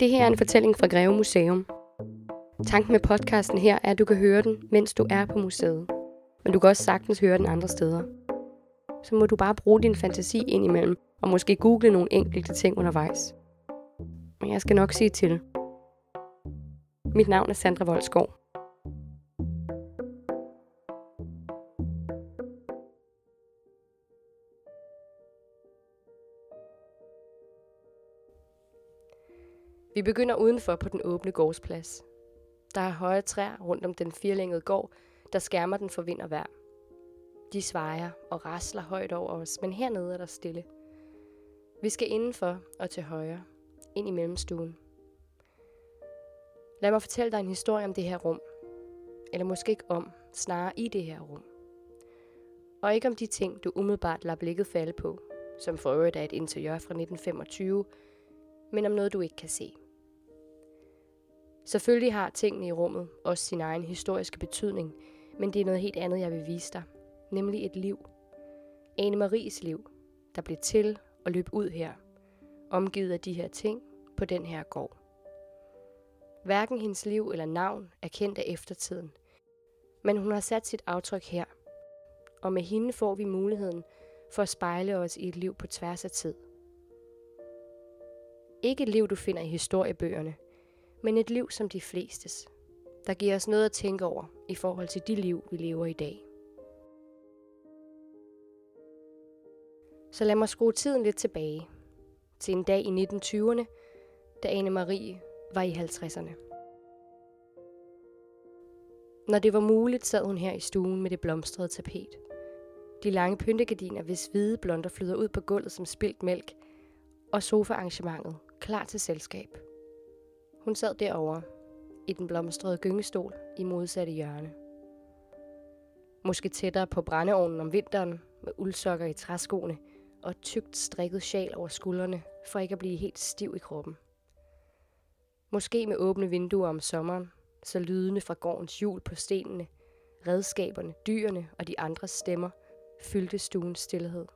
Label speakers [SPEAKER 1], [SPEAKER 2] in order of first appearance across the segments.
[SPEAKER 1] Det her er en fortælling fra Greve Museum. Tanken med podcasten her er, at du kan høre den, mens du er på museet. Men du kan også sagtens høre den andre steder. Så må du bare bruge din fantasi indimellem, og måske google nogle enkelte ting undervejs. Men jeg skal nok sige til. Mit navn er Sandra Voldsgaard. Vi begynder udenfor på den åbne gårdsplads. Der er høje træer rundt om den firlængede gård, der skærmer den for vind og vejr. De svejer og rasler højt over os, men hernede er der stille. Vi skal indenfor og til højre, ind i mellemstuen. Lad mig fortælle dig en historie om det her rum. Eller måske ikke om, snarere i det her rum. Og ikke om de ting, du umiddelbart lader blikket falde på, som for øvrigt er et interiør fra 1925, men om noget, du ikke kan se. Selvfølgelig har tingene i rummet også sin egen historiske betydning, men det er noget helt andet, jeg vil vise dig. Nemlig et liv. Ane Maries liv, der blev til og løb ud her, omgivet af de her ting på den her gård. Hverken hendes liv eller navn er kendt af eftertiden, men hun har sat sit aftryk her, og med hende får vi muligheden for at spejle os i et liv på tværs af tid. Ikke et liv, du finder i historiebøgerne, men et liv som de flestes, der giver os noget at tænke over i forhold til de liv, vi lever i dag. Så lad mig skrue tiden lidt tilbage til en dag i 1920'erne, da Anne Marie var i 50'erne. Når det var muligt, sad hun her i stuen med det blomstrede tapet. De lange pyntegardiner, hvis hvide blonder flyder ud på gulvet som spildt mælk, og sofaarrangementet klar til selskab. Hun sad derovre i den blomstrede gyngestol i modsatte hjørne. Måske tættere på brændeovnen om vinteren med uldsokker i træskoene og tykt strikket sjal over skuldrene for ikke at blive helt stiv i kroppen. Måske med åbne vinduer om sommeren, så lydende fra gårdens hjul på stenene, redskaberne, dyrene og de andres stemmer fyldte stuens stillhed.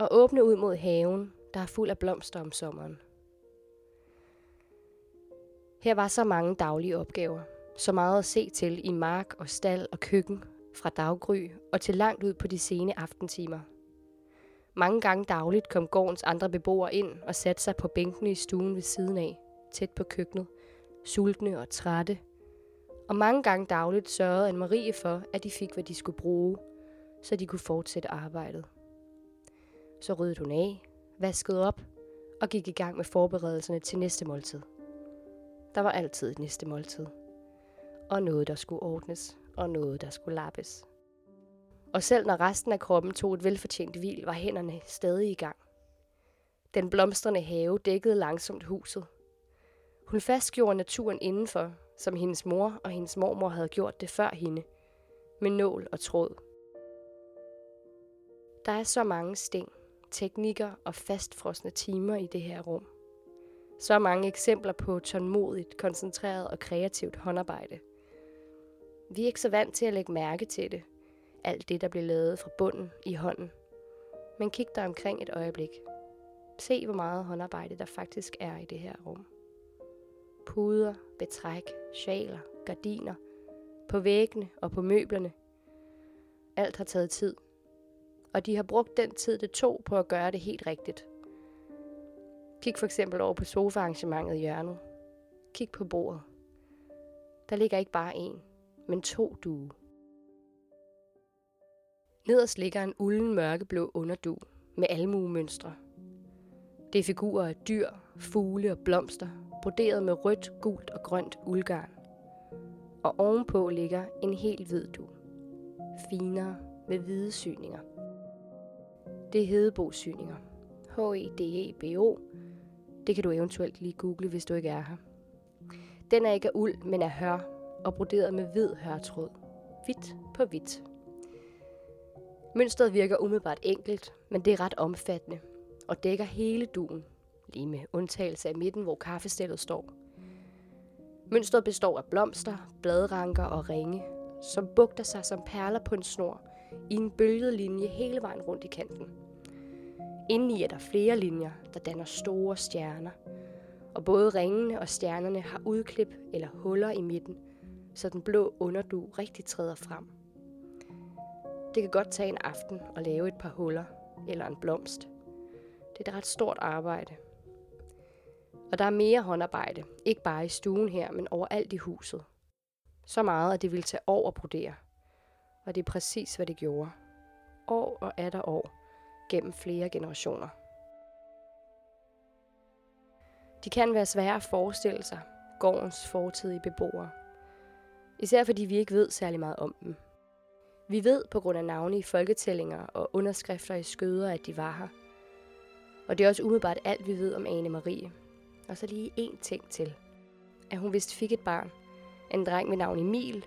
[SPEAKER 1] Og åbne ud mod haven, der er fuld af blomster om sommeren – her var så mange daglige opgaver, så meget at se til i mark og stald og køkken, fra daggry og til langt ud på de sene aftentimer. Mange gange dagligt kom gårdens andre beboere ind og satte sig på bænkene i stuen ved siden af, tæt på køkkenet, sultne og trætte. Og mange gange dagligt sørgede Anne-Marie for, at de fik, hvad de skulle bruge, så de kunne fortsætte arbejdet. Så ryddede hun af, vaskede op og gik i gang med forberedelserne til næste måltid. Der var altid et næste måltid. Og noget, der skulle ordnes, og noget, der skulle lappes. Og selv når resten af kroppen tog et velfortjent hvil, var hænderne stadig i gang. Den blomstrende have dækkede langsomt huset. Hun fastgjorde naturen indenfor, som hendes mor og hendes mormor havde gjort det før hende, med nål og tråd. Der er så mange sting, teknikker og fastfrosne timer i det her rum. Så mange eksempler på tålmodigt, koncentreret og kreativt håndarbejde. Vi er ikke så vant til at lægge mærke til det. Alt det, der bliver lavet fra bunden i hånden. Men kig dig omkring et øjeblik. Se, hvor meget håndarbejde der faktisk er i det her rum. Puder, betræk, sjaler, gardiner, på væggene og på møblerne. Alt har taget tid. Og de har brugt den tid, det tog på at gøre det helt rigtigt. Kig for eksempel over på sofaarrangementet i hjørnet. Kig på bordet. Der ligger ikke bare en, men to due. Nederst ligger en ulden mørkeblå underdu med almuemønstre. Det er figurer af dyr, fugle og blomster, broderet med rødt, gult og grønt uldgarn. Og ovenpå ligger en helt hvid du. Finere med hvide syninger. Det er hedebosyninger. H-E-D-E-B-O det kan du eventuelt lige google, hvis du ikke er her. Den er ikke af uld, men af hør, og broderet med hvid hørtråd. Hvidt på hvidt. Mønstret virker umiddelbart enkelt, men det er ret omfattende, og dækker hele duen, lige med undtagelse af midten, hvor kaffestillet står. Mønstret består af blomster, bladranker og ringe, som bugter sig som perler på en snor i en bølget linje hele vejen rundt i kanten. Indeni er der flere linjer, der danner store stjerner. Og både ringene og stjernerne har udklip eller huller i midten, så den blå underdu rigtig træder frem. Det kan godt tage en aften at lave et par huller eller en blomst. Det er et ret stort arbejde. Og der er mere håndarbejde, ikke bare i stuen her, men overalt i huset. Så meget, at det ville tage år at brodere. Og det er præcis, hvad det gjorde. År og atter år, gennem flere generationer. De kan være svære at forestille sig, gårdens fortidige beboere. Især fordi vi ikke ved særlig meget om dem. Vi ved på grund af navne i folketællinger og underskrifter i skøder, at de var her. Og det er også umiddelbart alt, vi ved om Ane Marie. Og så lige én ting til. At hun vist fik et barn. En dreng med navn Emil.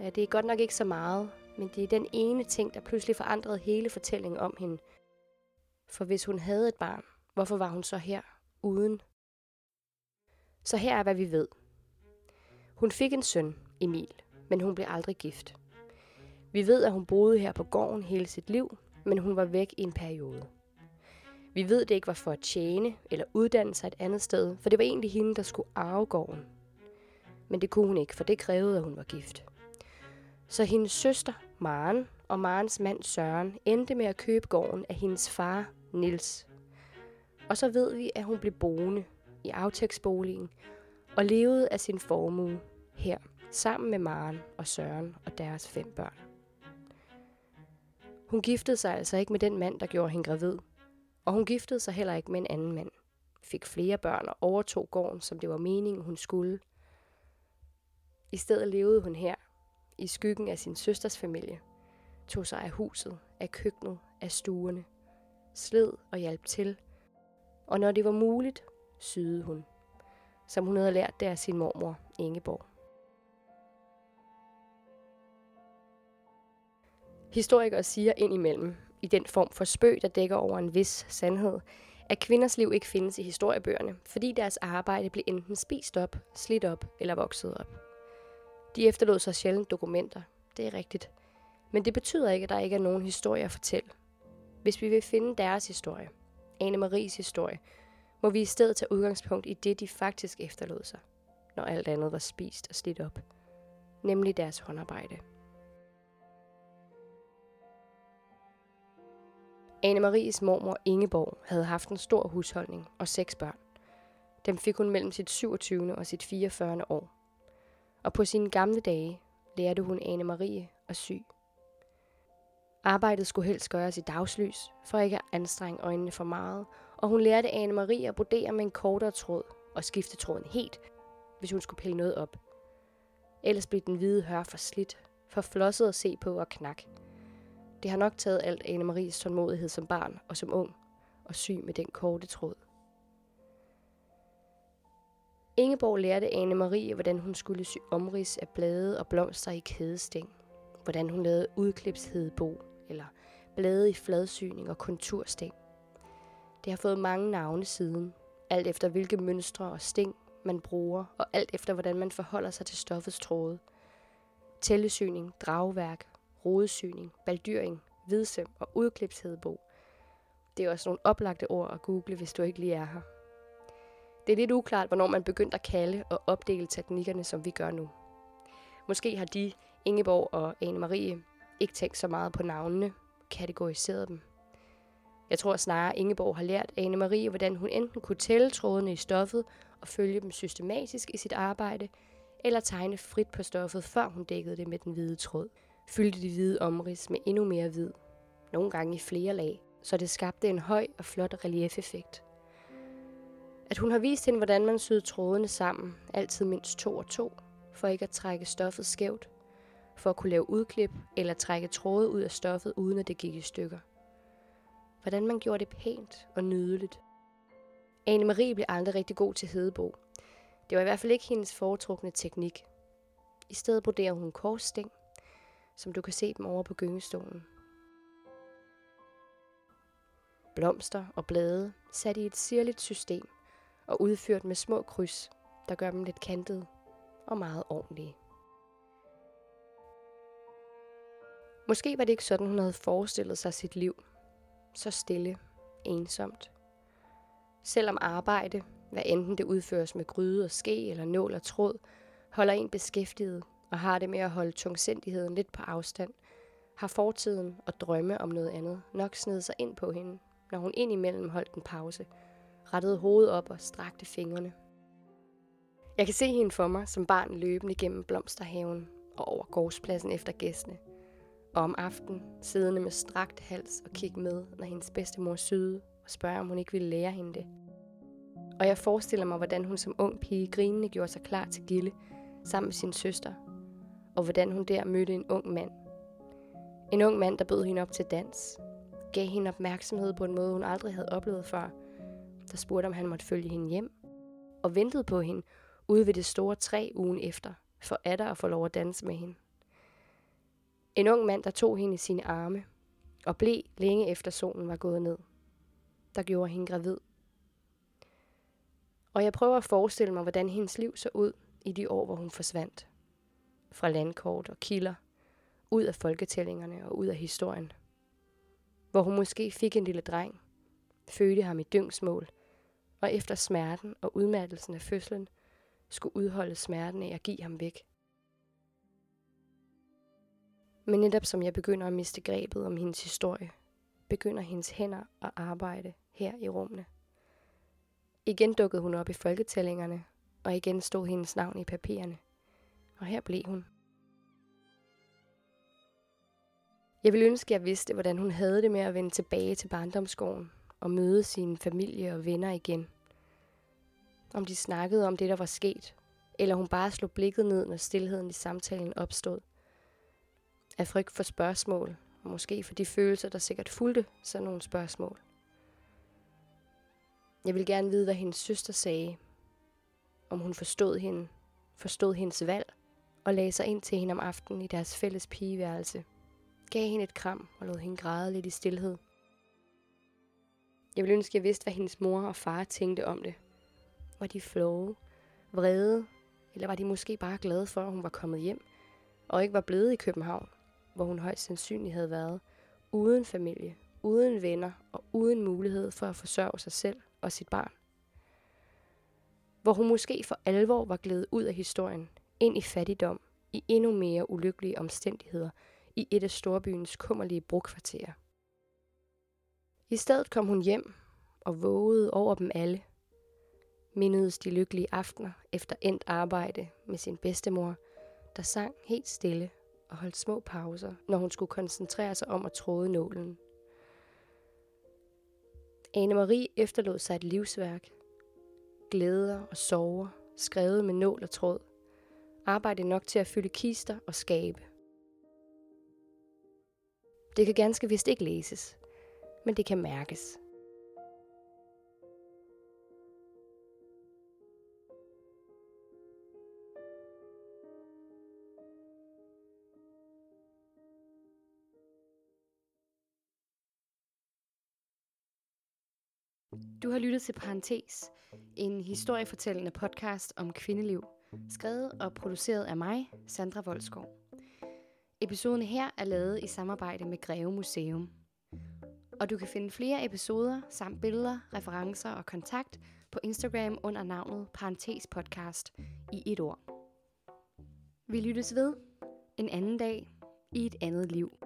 [SPEAKER 1] Ja, det er godt nok ikke så meget, men det er den ene ting, der pludselig forandrede hele fortællingen om hende. For hvis hun havde et barn, hvorfor var hun så her uden? Så her er, hvad vi ved. Hun fik en søn, Emil, men hun blev aldrig gift. Vi ved, at hun boede her på gården hele sit liv, men hun var væk i en periode. Vi ved, det ikke var for at tjene eller uddanne sig et andet sted, for det var egentlig hende, der skulle arve gården. Men det kunne hun ikke, for det krævede, at hun var gift. Så hendes søster, Maren, og Marens mand Søren endte med at købe gården af hendes far, Nils. Og så ved vi, at hun blev boende i aftægtsboligen og levede af sin formue her, sammen med Maren og Søren og deres fem børn. Hun giftede sig altså ikke med den mand, der gjorde hende gravid. Og hun giftede sig heller ikke med en anden mand. Fik flere børn og overtog gården, som det var meningen, hun skulle. I stedet levede hun her, i skyggen af sin søsters familie. Tog sig af huset, af køkkenet, af stuerne. Sled og hjalp til. Og når det var muligt, syede hun. Som hun havde lært det af sin mormor, Ingeborg. Historikere siger indimellem, i den form for spøg, der dækker over en vis sandhed, at kvinders liv ikke findes i historiebøgerne, fordi deres arbejde blev enten spist op, slidt op eller vokset op. De efterlod sig sjældent dokumenter, det er rigtigt. Men det betyder ikke, at der ikke er nogen historie at fortælle. Hvis vi vil finde deres historie, Anne Maries historie, må vi i stedet tage udgangspunkt i det, de faktisk efterlod sig, når alt andet var spist og slidt op, nemlig deres håndarbejde. Anne-Maries mormor Ingeborg havde haft en stor husholdning og seks børn. Dem fik hun mellem sit 27. og sit 44. år. Og på sine gamle dage lærte hun Anne-Marie at sy. Arbejdet skulle helst gøres i dagslys, for ikke at anstrenge øjnene for meget, og hun lærte Anne-Marie at brodere med en kortere tråd og skifte tråden helt, hvis hun skulle pille noget op. Ellers blev den hvide hør for slidt, for flosset at se på og knak – det har nok taget alt Anne Maries tålmodighed som barn og som ung, og sy med den korte tråd. Ingeborg lærte Anne Marie, hvordan hun skulle sy omrids af blade og blomster i kædestæng. Hvordan hun lavede udklipshedebo, eller blade i fladsyning og kontursting. Det har fået mange navne siden, alt efter hvilke mønstre og sting man bruger, og alt efter hvordan man forholder sig til stoffets tråde. Tællesyning, dragværk, rodesyning, baldyring, vidsøm og udklipshedebo. Det er også nogle oplagte ord at google, hvis du ikke lige er her. Det er lidt uklart, hvornår man begyndte at kalde og opdele teknikkerne, som vi gør nu. Måske har de, Ingeborg og Anne-Marie, ikke tænkt så meget på navnene, kategoriseret dem. Jeg tror snarere, Ingeborg har lært Anne-Marie, hvordan hun enten kunne tælle trådene i stoffet og følge dem systematisk i sit arbejde, eller tegne frit på stoffet, før hun dækkede det med den hvide tråd fyldte de hvide omrids med endnu mere hvid, nogle gange i flere lag, så det skabte en høj og flot relief-effekt. At hun har vist hende, hvordan man syede trådene sammen, altid mindst to og to, for ikke at trække stoffet skævt, for at kunne lave udklip eller trække tråde ud af stoffet, uden at det gik i stykker. Hvordan man gjorde det pænt og nydeligt. Anne Marie blev aldrig rigtig god til hedebo. Det var i hvert fald ikke hendes foretrukne teknik. I stedet broderer hun korssting, som du kan se dem over på gyngestolen. Blomster og blade sat i et sirligt system og udført med små kryds, der gør dem lidt kantede og meget ordentlige. Måske var det ikke sådan, hun havde forestillet sig sit liv. Så stille, ensomt. Selvom arbejde, hvad enten det udføres med gryde og ske eller nål og tråd, holder en beskæftiget og har det med at holde tungsindigheden lidt på afstand, har fortiden og drømme om noget andet nok snedet sig ind på hende, når hun indimellem holdt en pause, rettede hovedet op og strakte fingrene. Jeg kan se hende for mig som barn løbende gennem blomsterhaven og over gårdspladsen efter gæstene. Og om aftenen siddende med strakt hals og kigge med, når hendes bedstemor syede og spørger, om hun ikke ville lære hende det. Og jeg forestiller mig, hvordan hun som ung pige grinende gjorde sig klar til gilde sammen med sin søster, og hvordan hun der mødte en ung mand. En ung mand, der bød hende op til dans, gav hende opmærksomhed på en måde, hun aldrig havde oplevet før, der spurgte, om han måtte følge hende hjem, og ventede på hende ude ved det store træ ugen efter, for atter at få lov at danse med hende. En ung mand, der tog hende i sine arme, og blev længe efter solen var gået ned. Der gjorde hende gravid. Og jeg prøver at forestille mig, hvordan hendes liv så ud i de år, hvor hun forsvandt. Fra landkort og kilder, ud af folketællingerne og ud af historien. Hvor hun måske fik en lille dreng, fødte ham i dyngsmål, og efter smerten og udmattelsen af fødslen, skulle udholde smerten af at give ham væk. Men netop som jeg begynder at miste grebet om hendes historie, begynder hendes hænder at arbejde her i rummene. Igen dukkede hun op i folketællingerne, og igen stod hendes navn i papirerne. Og her blev hun. Jeg ville ønske, at jeg vidste, hvordan hun havde det med at vende tilbage til barndomsgården og møde sin familie og venner igen. Om de snakkede om det, der var sket, eller hun bare slog blikket ned, når stillheden i samtalen opstod. Af frygt for spørgsmål, og måske for de følelser, der sikkert fulgte sådan nogle spørgsmål. Jeg vil gerne vide, hvad hendes søster sagde. Om hun forstod hende, forstod hendes valg, og lagde sig ind til hende om aftenen i deres fælles pigeværelse. Gav hende et kram og lod hende græde lidt i stillhed. Jeg ville ønske, at jeg vidste, hvad hendes mor og far tænkte om det. Var de flove, vrede, eller var de måske bare glade for, at hun var kommet hjem, og ikke var blevet i København, hvor hun højst sandsynligt havde været, uden familie, uden venner og uden mulighed for at forsørge sig selv og sit barn. Hvor hun måske for alvor var glædet ud af historien, ind i fattigdom, i endnu mere ulykkelige omstændigheder, i et af storbyens kummerlige brugkvarterer. I stedet kom hun hjem og vågede over dem alle. Mindedes de lykkelige aftener efter endt arbejde med sin bedstemor, der sang helt stille og holdt små pauser, når hun skulle koncentrere sig om at tråde nålen. Anne-Marie efterlod sig et livsværk. Glæder og sorger, skrevet med nål og tråd. Arbejde nok til at fylde kister og skabe. Det kan ganske vist ikke læses, men det kan mærkes. Du har lyttet til Parentes, en historiefortællende podcast om kvindeliv, skrevet og produceret af mig, Sandra Voldskov. Episoden her er lavet i samarbejde med Greve Museum. Og du kan finde flere episoder samt billeder, referencer og kontakt på Instagram under navnet Parentes Podcast i et ord. Vi lyttes ved en anden dag i et andet liv.